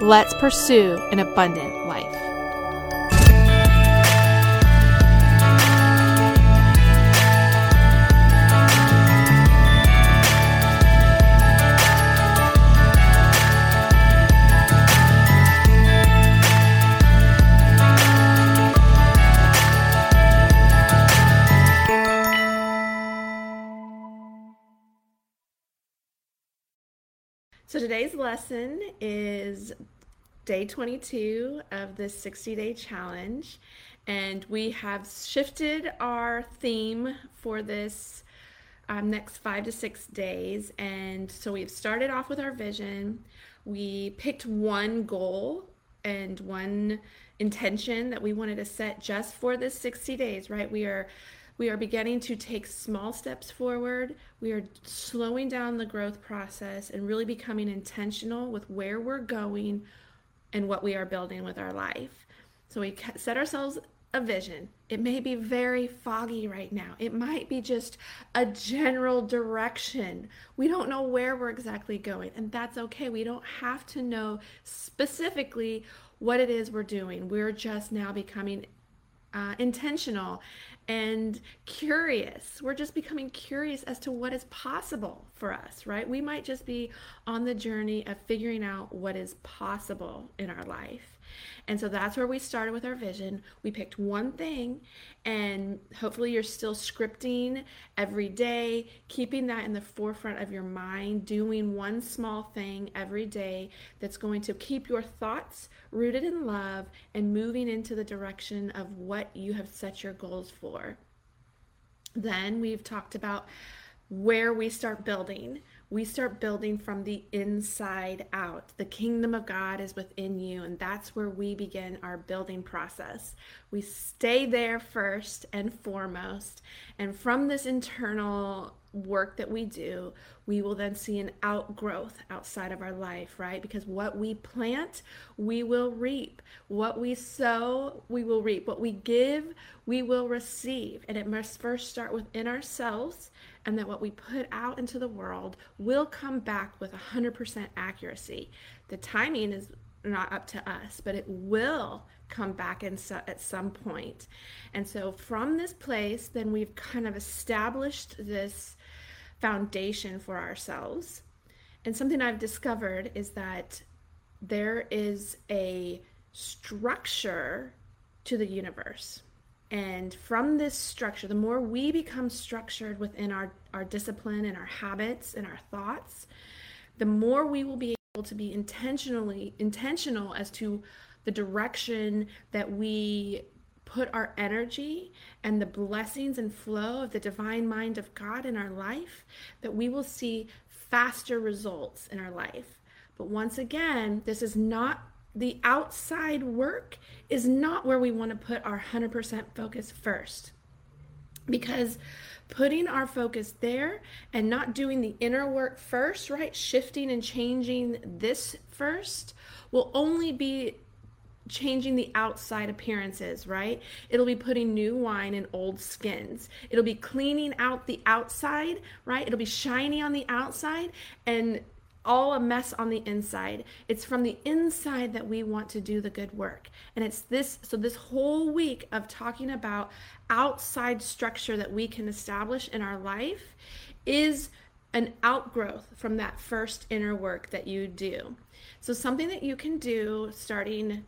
Let's pursue an abundant life. Today's lesson is day 22 of this 60 day challenge. And we have shifted our theme for this um, next five to six days. And so we've started off with our vision. We picked one goal and one intention that we wanted to set just for this 60 days, right? We are we are beginning to take small steps forward. We are slowing down the growth process and really becoming intentional with where we're going and what we are building with our life. So we set ourselves a vision. It may be very foggy right now. It might be just a general direction. We don't know where we're exactly going, and that's okay. We don't have to know specifically what it is we're doing. We're just now becoming uh, intentional and curious. We're just becoming curious as to what is possible for us, right? We might just be on the journey of figuring out what is possible in our life. And so that's where we started with our vision. We picked one thing, and hopefully, you're still scripting every day, keeping that in the forefront of your mind, doing one small thing every day that's going to keep your thoughts rooted in love and moving into the direction of what you have set your goals for. Then we've talked about where we start building we start building from the inside out. The kingdom of God is within you, and that's where we begin our building process. We stay there first and foremost, and from this internal work that we do, we will then see an outgrowth outside of our life, right? Because what we plant, we will reap. What we sow, we will reap. What we give, we will receive. And it must first start within ourselves and that what we put out into the world will come back with 100% accuracy. The timing is not up to us, but it will come back in so, at some point. And so from this place, then we've kind of established this foundation for ourselves. And something I've discovered is that there is a structure to the universe. And from this structure, the more we become structured within our, our discipline and our habits and our thoughts, the more we will be able to be intentionally intentional as to the direction that we put our energy and the blessings and flow of the divine mind of God in our life, that we will see faster results in our life. But once again, this is not the outside work is not where we want to put our 100% focus first. Because putting our focus there and not doing the inner work first, right? Shifting and changing this first will only be changing the outside appearances, right? It'll be putting new wine in old skins. It'll be cleaning out the outside, right? It'll be shiny on the outside and all a mess on the inside. It's from the inside that we want to do the good work. And it's this, so this whole week of talking about outside structure that we can establish in our life is an outgrowth from that first inner work that you do. So, something that you can do starting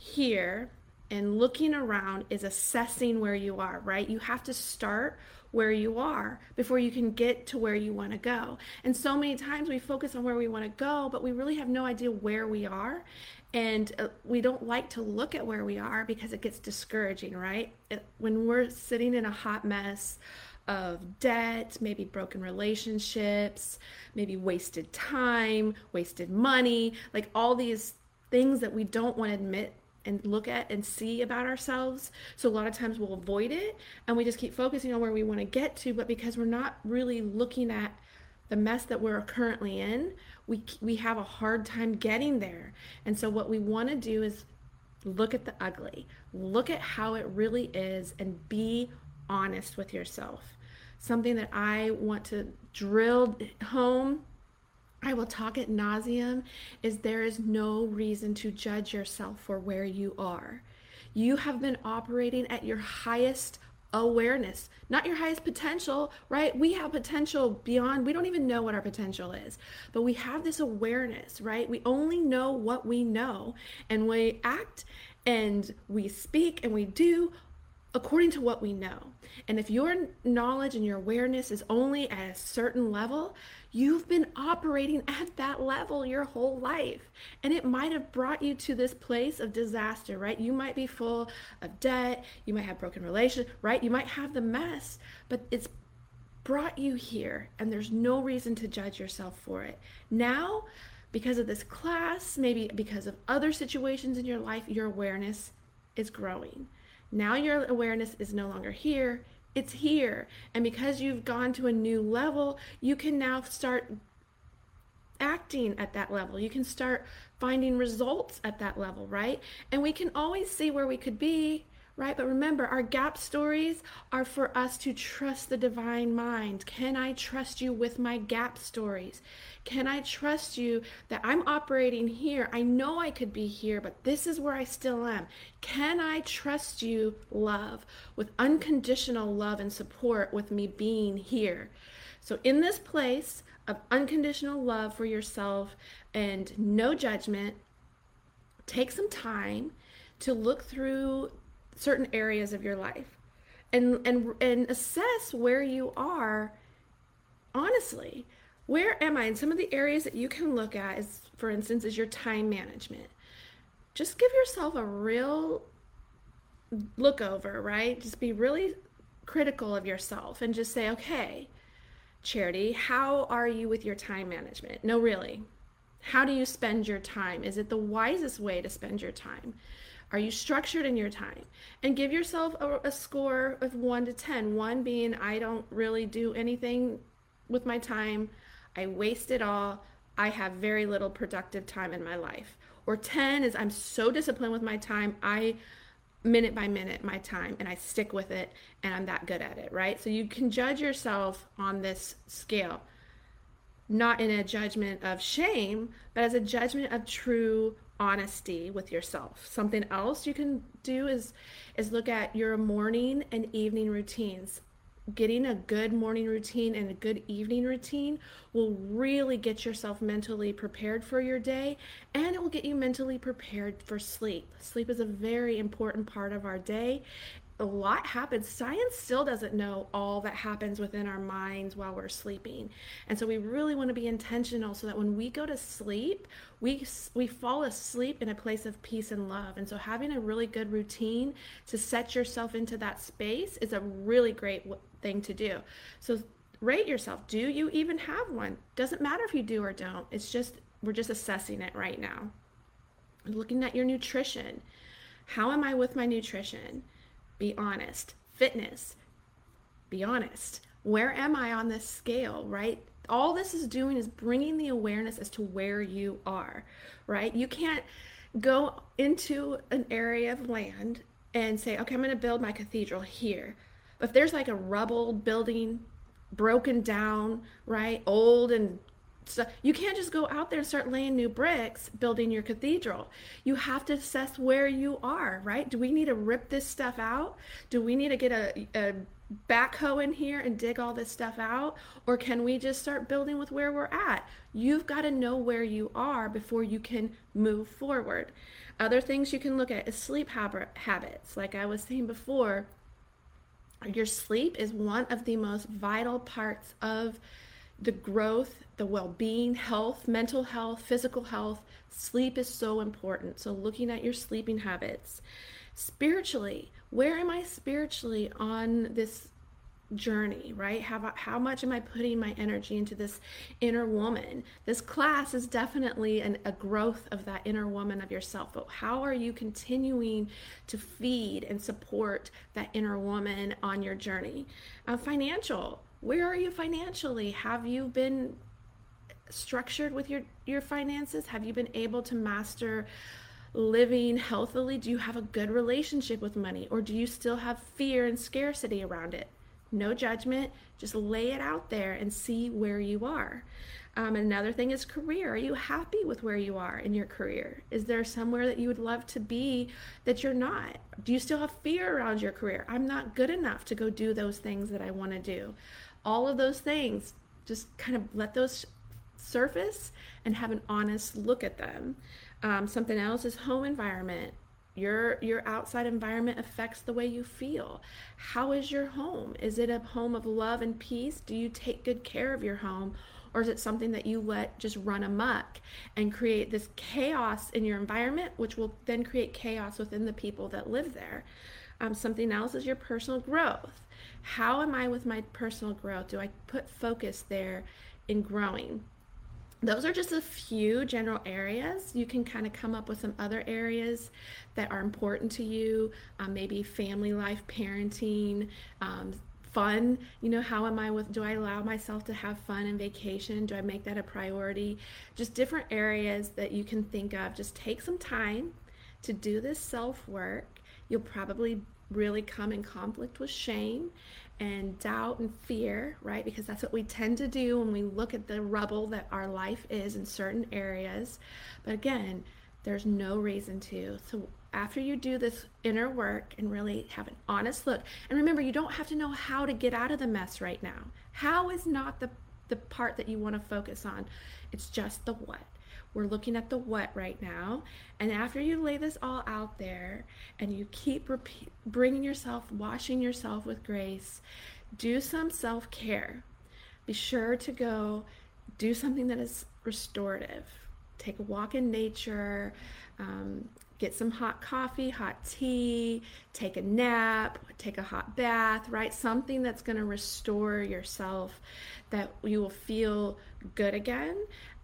here and looking around is assessing where you are, right? You have to start where you are before you can get to where you want to go. And so many times we focus on where we want to go, but we really have no idea where we are. And uh, we don't like to look at where we are because it gets discouraging, right? It, when we're sitting in a hot mess of debt, maybe broken relationships, maybe wasted time, wasted money, like all these things that we don't want to admit and look at and see about ourselves. So a lot of times we'll avoid it and we just keep focusing on where we want to get to, but because we're not really looking at the mess that we're currently in, we we have a hard time getting there. And so what we want to do is look at the ugly. Look at how it really is and be honest with yourself. Something that I want to drill home I will talk at nauseum is there is no reason to judge yourself for where you are. You have been operating at your highest awareness, not your highest potential, right? We have potential beyond, we don't even know what our potential is, but we have this awareness, right? We only know what we know, and we act and we speak and we do according to what we know. And if your knowledge and your awareness is only at a certain level, you've been operating at that level your whole life. And it might have brought you to this place of disaster, right? You might be full of debt, you might have broken relations, right? You might have the mess, but it's brought you here and there's no reason to judge yourself for it. Now, because of this class, maybe because of other situations in your life, your awareness is growing. Now your awareness is no longer here, it's here. And because you've gone to a new level, you can now start acting at that level. You can start finding results at that level, right? And we can always see where we could be right? But remember, our gap stories are for us to trust the divine mind. Can I trust you with my gap stories? Can I trust you that I'm operating here? I know I could be here, but this is where I still am. Can I trust you, love, with unconditional love and support with me being here? So, in this place of unconditional love for yourself and no judgment, take some time to look through certain areas of your life and and and assess where you are honestly where am i? And some of the areas that you can look at is for instance is your time management. Just give yourself a real look over right? Just be really critical of yourself and just say okay charity how are you with your time management? No really. How do you spend your time? Is it the wisest way to spend your time are you structured in your time? And give yourself a, a, score of 1 to 10. 1 being, I don't really do anything with my time, I waste it all, I have very little productive time in my life. Or 10 is, I'm so disciplined with my time, I minute by minute my time and I stick with it and I'm that good at it, right? So you can judge yourself on this scale, not in a judgment of shame, but as a judgment of true honesty with yourself. Something else you can do is is look at your morning and evening routines. Getting a good morning routine and a good evening routine will really get yourself mentally prepared for your day and it will get you mentally prepared for sleep. Sleep is a very important part of our day a lot happens. Science still doesn't know all that happens within our minds while we're sleeping. And so we really want to be intentional so that when we go to sleep, we we fall asleep in a place of peace and love. And so having a really good routine to set yourself into that space is a really great thing to do. So rate yourself. Do you even have one? Doesn't matter if you do or don't. It's just we're just assessing it right now. Looking at your nutrition. How am I with my nutrition? Be honest. Fitness. Be honest. Where am I on this scale, right? All this is doing is bringing the awareness as to where you are, right? You can't go into an area of land and say, okay, I'm going to build my cathedral here. But if there's like a rubble building, broken down, right, old and so you can't just go out there and start laying new bricks, building your cathedral. You have to assess where you are, right? Do we need to rip this stuff out? Do we need to get a, a backhoe in here and dig all this stuff out? Or can we just start building with where we're at? You've got to know where you are before you can move forward. Other things you can look at is sleep habits. Like I was saying before, your sleep is one of the most vital parts of the growth, the well being, health, mental health, physical health, sleep is so important. So, looking at your sleeping habits. Spiritually, where am I spiritually on this journey, right? How, how much am I putting my energy into this inner woman? This class is definitely an, a growth of that inner woman of yourself, but how are you continuing to feed and support that inner woman on your journey? Uh, financial, where are you financially? Have you been structured with your, your finances? Have you been able to master living healthily? Do you have a good relationship with money or do you still have fear and scarcity around it? No judgment, just lay it out there and see where you are. Um, another thing is career. Are you happy with where you are in your career? Is there somewhere that you would love to be that you're not? Do you still have fear around your career? I'm not good enough to go do those things that I want to do. All of those things, just kind of let those surface and have an honest look at them. Um, something else is home environment. Your your outside environment affects the way you feel. How is your home? Is it a home of love and peace? Do you take good care of your home? Or is it something that you let just run amok and create this chaos in your environment, which will then create chaos within the people that live there? Um, something else is your personal growth. How am I with my personal growth? Do I put focus there in growing? Those are just a few general areas. You can kind of come up with some other areas that are important to you, um, maybe family life, parenting, um, fun. You know, how am I with, do I allow myself to have fun and vacation? Do I make that a priority? Just different areas that you can think of. Just take some time to do this self work. You'll probably really come in conflict with shame and doubt and fear, right? Because that's what we tend to do when we look at the rubble that our life is in certain areas. But again, there's no reason to. So after you do this inner work and really have an honest look, and remember, you don't have to know how to get out of the mess right now. How is not the the part that you want to focus on. It's just the what. We're looking at the what right now. And after you lay this all out there and you keep repeat, bringing yourself, washing yourself with grace, do some self care. Be sure to go do something that is restorative. Take a walk in nature, um, get some hot coffee, hot tea, take a nap, take a hot bath, right? Something that's going to restore yourself, that you will feel good again.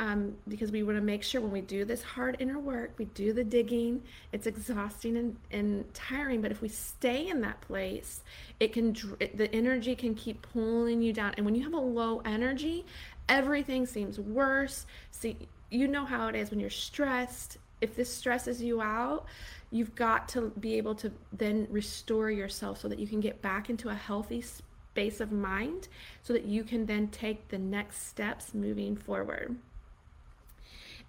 Um, because we want to make sure when we do this hard inner work, we do the digging, it's exhausting and, and tiring. But if we stay in that place, it can, the energy can keep pulling you down. And when you have a low energy, everything seems worse. See, you know how it is when you're stressed if this stresses you out, you've got to be able to then restore yourself so that you can get back into a healthy space of mind so that you can then take the next steps moving forward.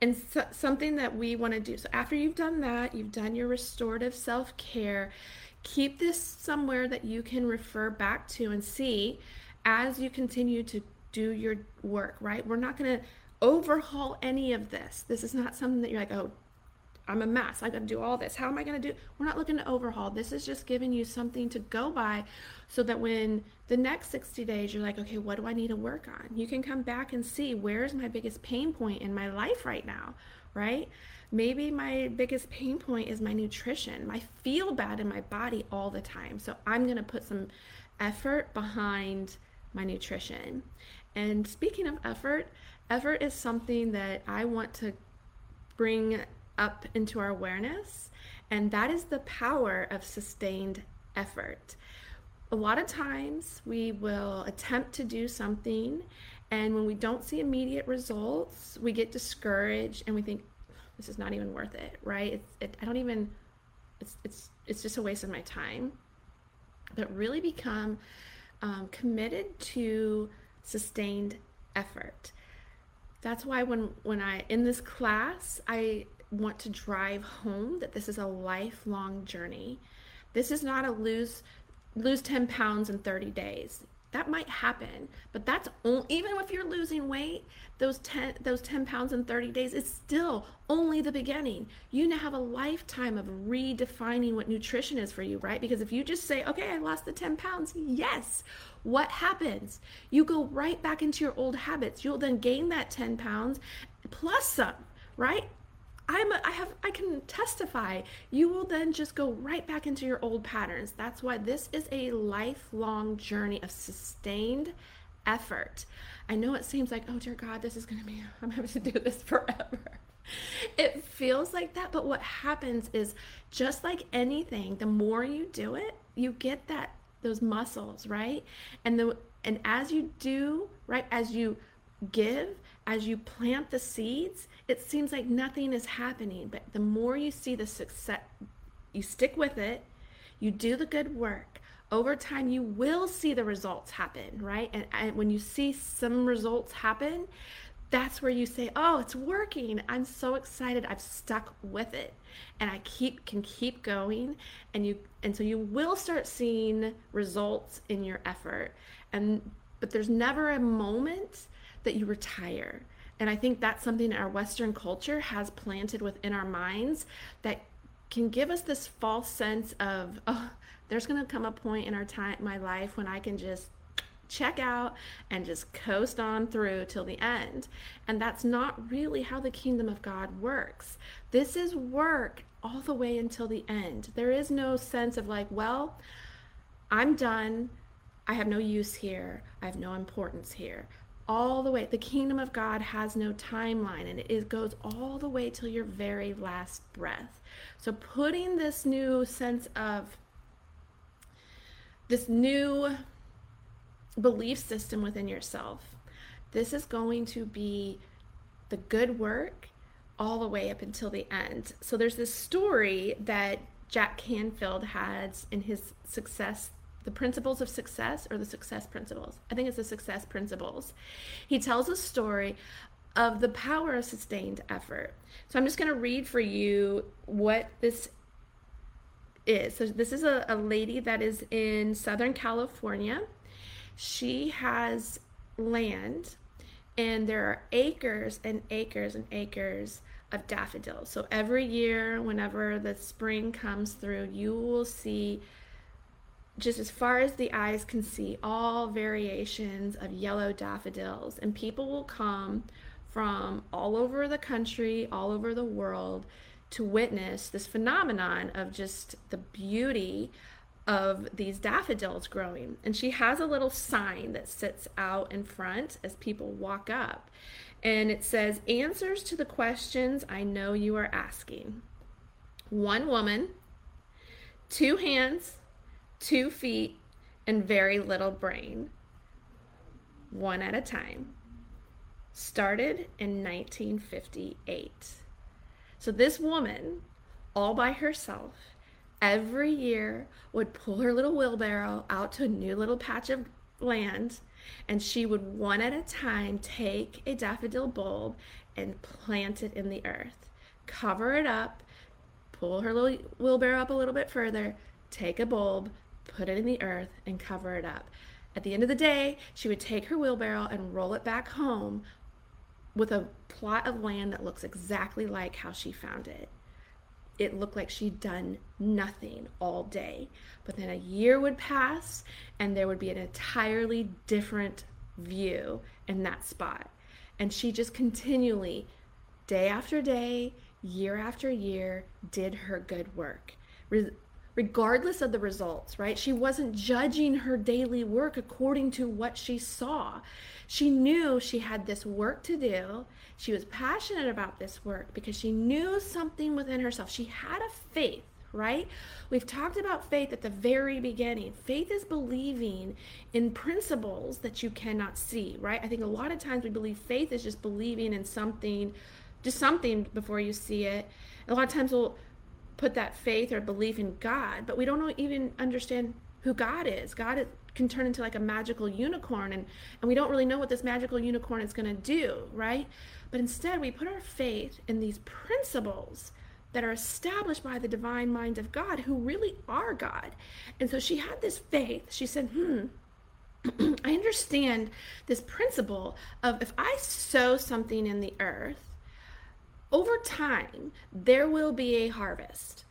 And so, something that we want to do. So, after you've done that, you've done your restorative self care, keep this somewhere that you can refer back to and see as you continue to do your work, right? We're not going to overhaul any of this. This is not something that you're like, oh, I'm a mess. I got to do all this. How am I going to do? We're not looking to overhaul. This is just giving you something to go by so that when the next 60 days you're like, okay, what do I need to work on? You can come back and see where's my biggest pain point in my life right now, right? Maybe my biggest pain point is my nutrition. I feel bad in my body all the time. So I'm going to put some effort behind my nutrition. And speaking of effort, effort is something that I want to bring up into our awareness. And that is the power of sustained effort. A lot of times we will attempt to do something, and when we don't see immediate results, we get discouraged and we think, this is not even worth it, right? It's, it, I don't even, it's, it's, it's just a waste of my time. But really become um, committed to sustained effort. That's why when, when I, in this class, I want to drive home that this is a lifelong journey. This is not a lose lose 10 pounds in 30 days. That might happen, but that's only, even if you're losing weight, those 10 those 10 pounds in 30 days is still only the beginning. You now have a lifetime of redefining what nutrition is for you, right? Because if you just say, "Okay, I lost the 10 pounds." Yes. What happens? You go right back into your old habits. You'll then gain that 10 pounds plus some, right? I'm a, I have I can testify you will then just go right back into your old patterns. That's why this is a lifelong journey of sustained effort. I know it seems like, oh dear God, this is going to be, I'm having to do this forever. It feels like that, but what happens is just like anything, the more you do it, you get that those muscles, right? And the and as you do, right, as you give, as you plant the seeds, it seems like nothing is happening. But the more you see the success, you stick with it, you do the good work. Over time, you will see the results happen, right? And, and when you see some results happen, that's where you say, "Oh, it's working. I'm so excited. I've stuck with it." And I keep can keep going and you and so you will start seeing results in your effort. And but there's never a moment that you retire. And I think that's something our Western culture has planted within our minds that can give us this false sense of, oh, there's going to come a point in our time, my life, when I can just check out and just coast on through till the end. And that's not really how the kingdom of God works. This is work all the way until the end. There is no sense of like, well, I'm done. I have no use here. I have no importance here all the way. The kingdom of God has no timeline and it goes all the way till your very last breath. So putting this new sense of this new belief system within yourself, this is going to be the good work all the way up until the end. So there's this story that Jack Canfield has in his success the principles of success or the success principles. I think it's the success principles. He tells a story of the power of sustained effort. So I'm just going to read for you what this is. So this is a, a lady that is in Southern California. She has land and there are acres and acres and acres of daffodils. So every year, whenever the spring comes through, you will see just as far as the eyes can see, all variations of yellow daffodils. And people will come from all over the country, all over the world to witness this phenomenon of just the beauty of these daffodils growing. And she has a little sign that sits out in front as people walk up. And it says, Answers to the questions I know you are asking. One woman, two hands, two feet, and very little brain, one at a time. Started in 1958. So this woman, all by herself, every year would pull her little wheelbarrow out to a new little patch of land and she would one at a time take a daffodil bulb and plant it in the earth, cover it up, pull her little wheelbarrow up a little bit further, take a bulb, put it in the earth, and cover it up. At the end of the day, she would take her wheelbarrow and roll it back home with a plot of land that looks exactly like how she found it. It looked like she'd done nothing all day. But then a year would pass and there would be an entirely different view in that spot. And she just continually, day after day, year after year, did her good work regardless of the results, right? She wasn't judging her daily work according to what she saw. She knew she had this work to do. She was passionate about this work because she knew something within herself. She had a faith, right? We've talked about faith at the very beginning. Faith is believing in principles that you cannot see, right? I think a lot of times we believe faith is just believing in something, just something before you see it. a lot of times we'll put that faith or belief in God, but we don't even understand who God is. God is, can turn into like a magical unicorn, and, and we don't really know what this magical unicorn is going to do, right? But instead, we put our faith in these principles that are established by the divine mind of God, who really are God. And so she had this faith. She said, hmm. I understand this principle of if I sow something in the earth, over time, there will be a harvest.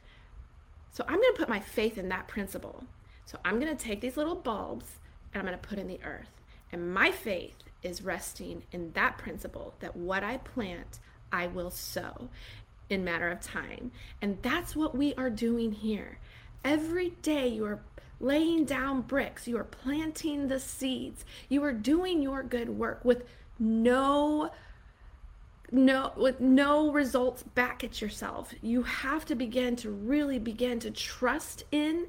So I'm going to put my faith in that principle. So I'm going to take these little bulbs and I'm going to put in the earth. And my faith is resting in that principle that what I plant, I will sow. in matter of time. And that's what we are doing here. Every day you are laying down bricks, you are planting the seeds, you are doing your good work with no no with no results back at yourself. You have to begin to really begin to trust in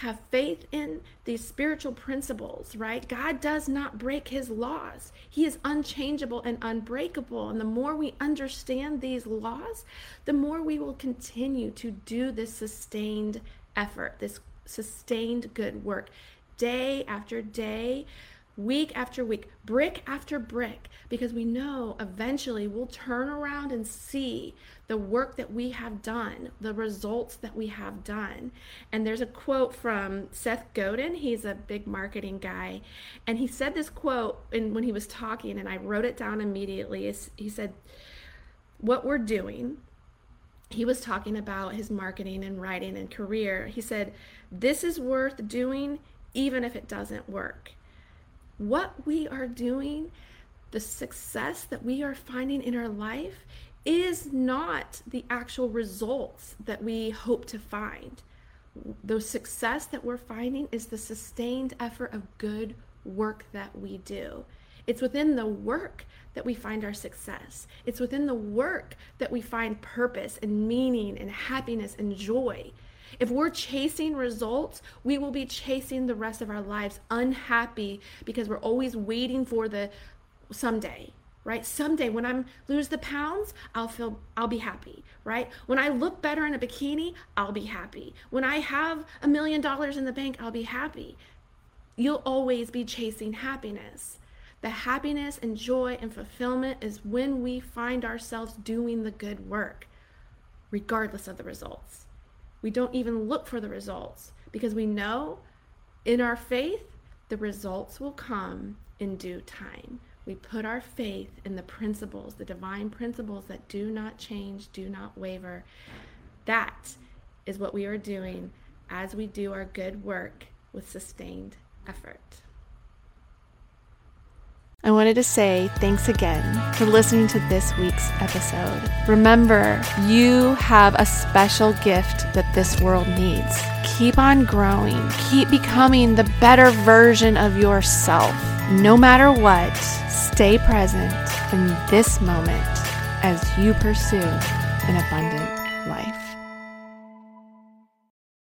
have faith in these spiritual principles right? God does not break his laws. He is unchangeable and unbreakable. And the more we understand these laws the more we will continue to do this sustained effort this sustained good work. Day after day week after week, brick after brick, because we know eventually we'll turn around and see the work that we have done, the results that we have done. And there's a quote from Seth Godin. He's a big marketing guy. And he said this quote and when he was talking, and I wrote it down immediately. He said, What we're doing, he was talking about his marketing and writing and career. He said, This is worth doing even if it doesn't work what we are doing, the success that we are finding in our life, is not the actual results that we hope to find. The success that we're finding is the sustained effort of good work that we do. It's within the work that we find our success. It's within the work that we find purpose and meaning and happiness and joy. If we're chasing results, we will be chasing the rest of our lives unhappy because we're always waiting for the someday, right? Someday when I'm lose the pounds, I'll feel I'll be happy, right? When I look better in a bikini, I'll be happy. When I have a million dollars in the bank, I'll be happy. You'll always be chasing happiness. The happiness and joy and fulfillment is when we find ourselves doing the good work, regardless of the results. We don't even look for the results because we know in our faith the results will come in due time. We put our faith in the principles, the divine principles that do not change, do not waver. That is what we are doing as we do our good work with sustained effort. I wanted to say thanks again for listening to this week's episode. Remember, you have a special gift that this world needs. Keep on growing, keep becoming the better version of yourself. No matter what, stay present in this moment as you pursue an abundant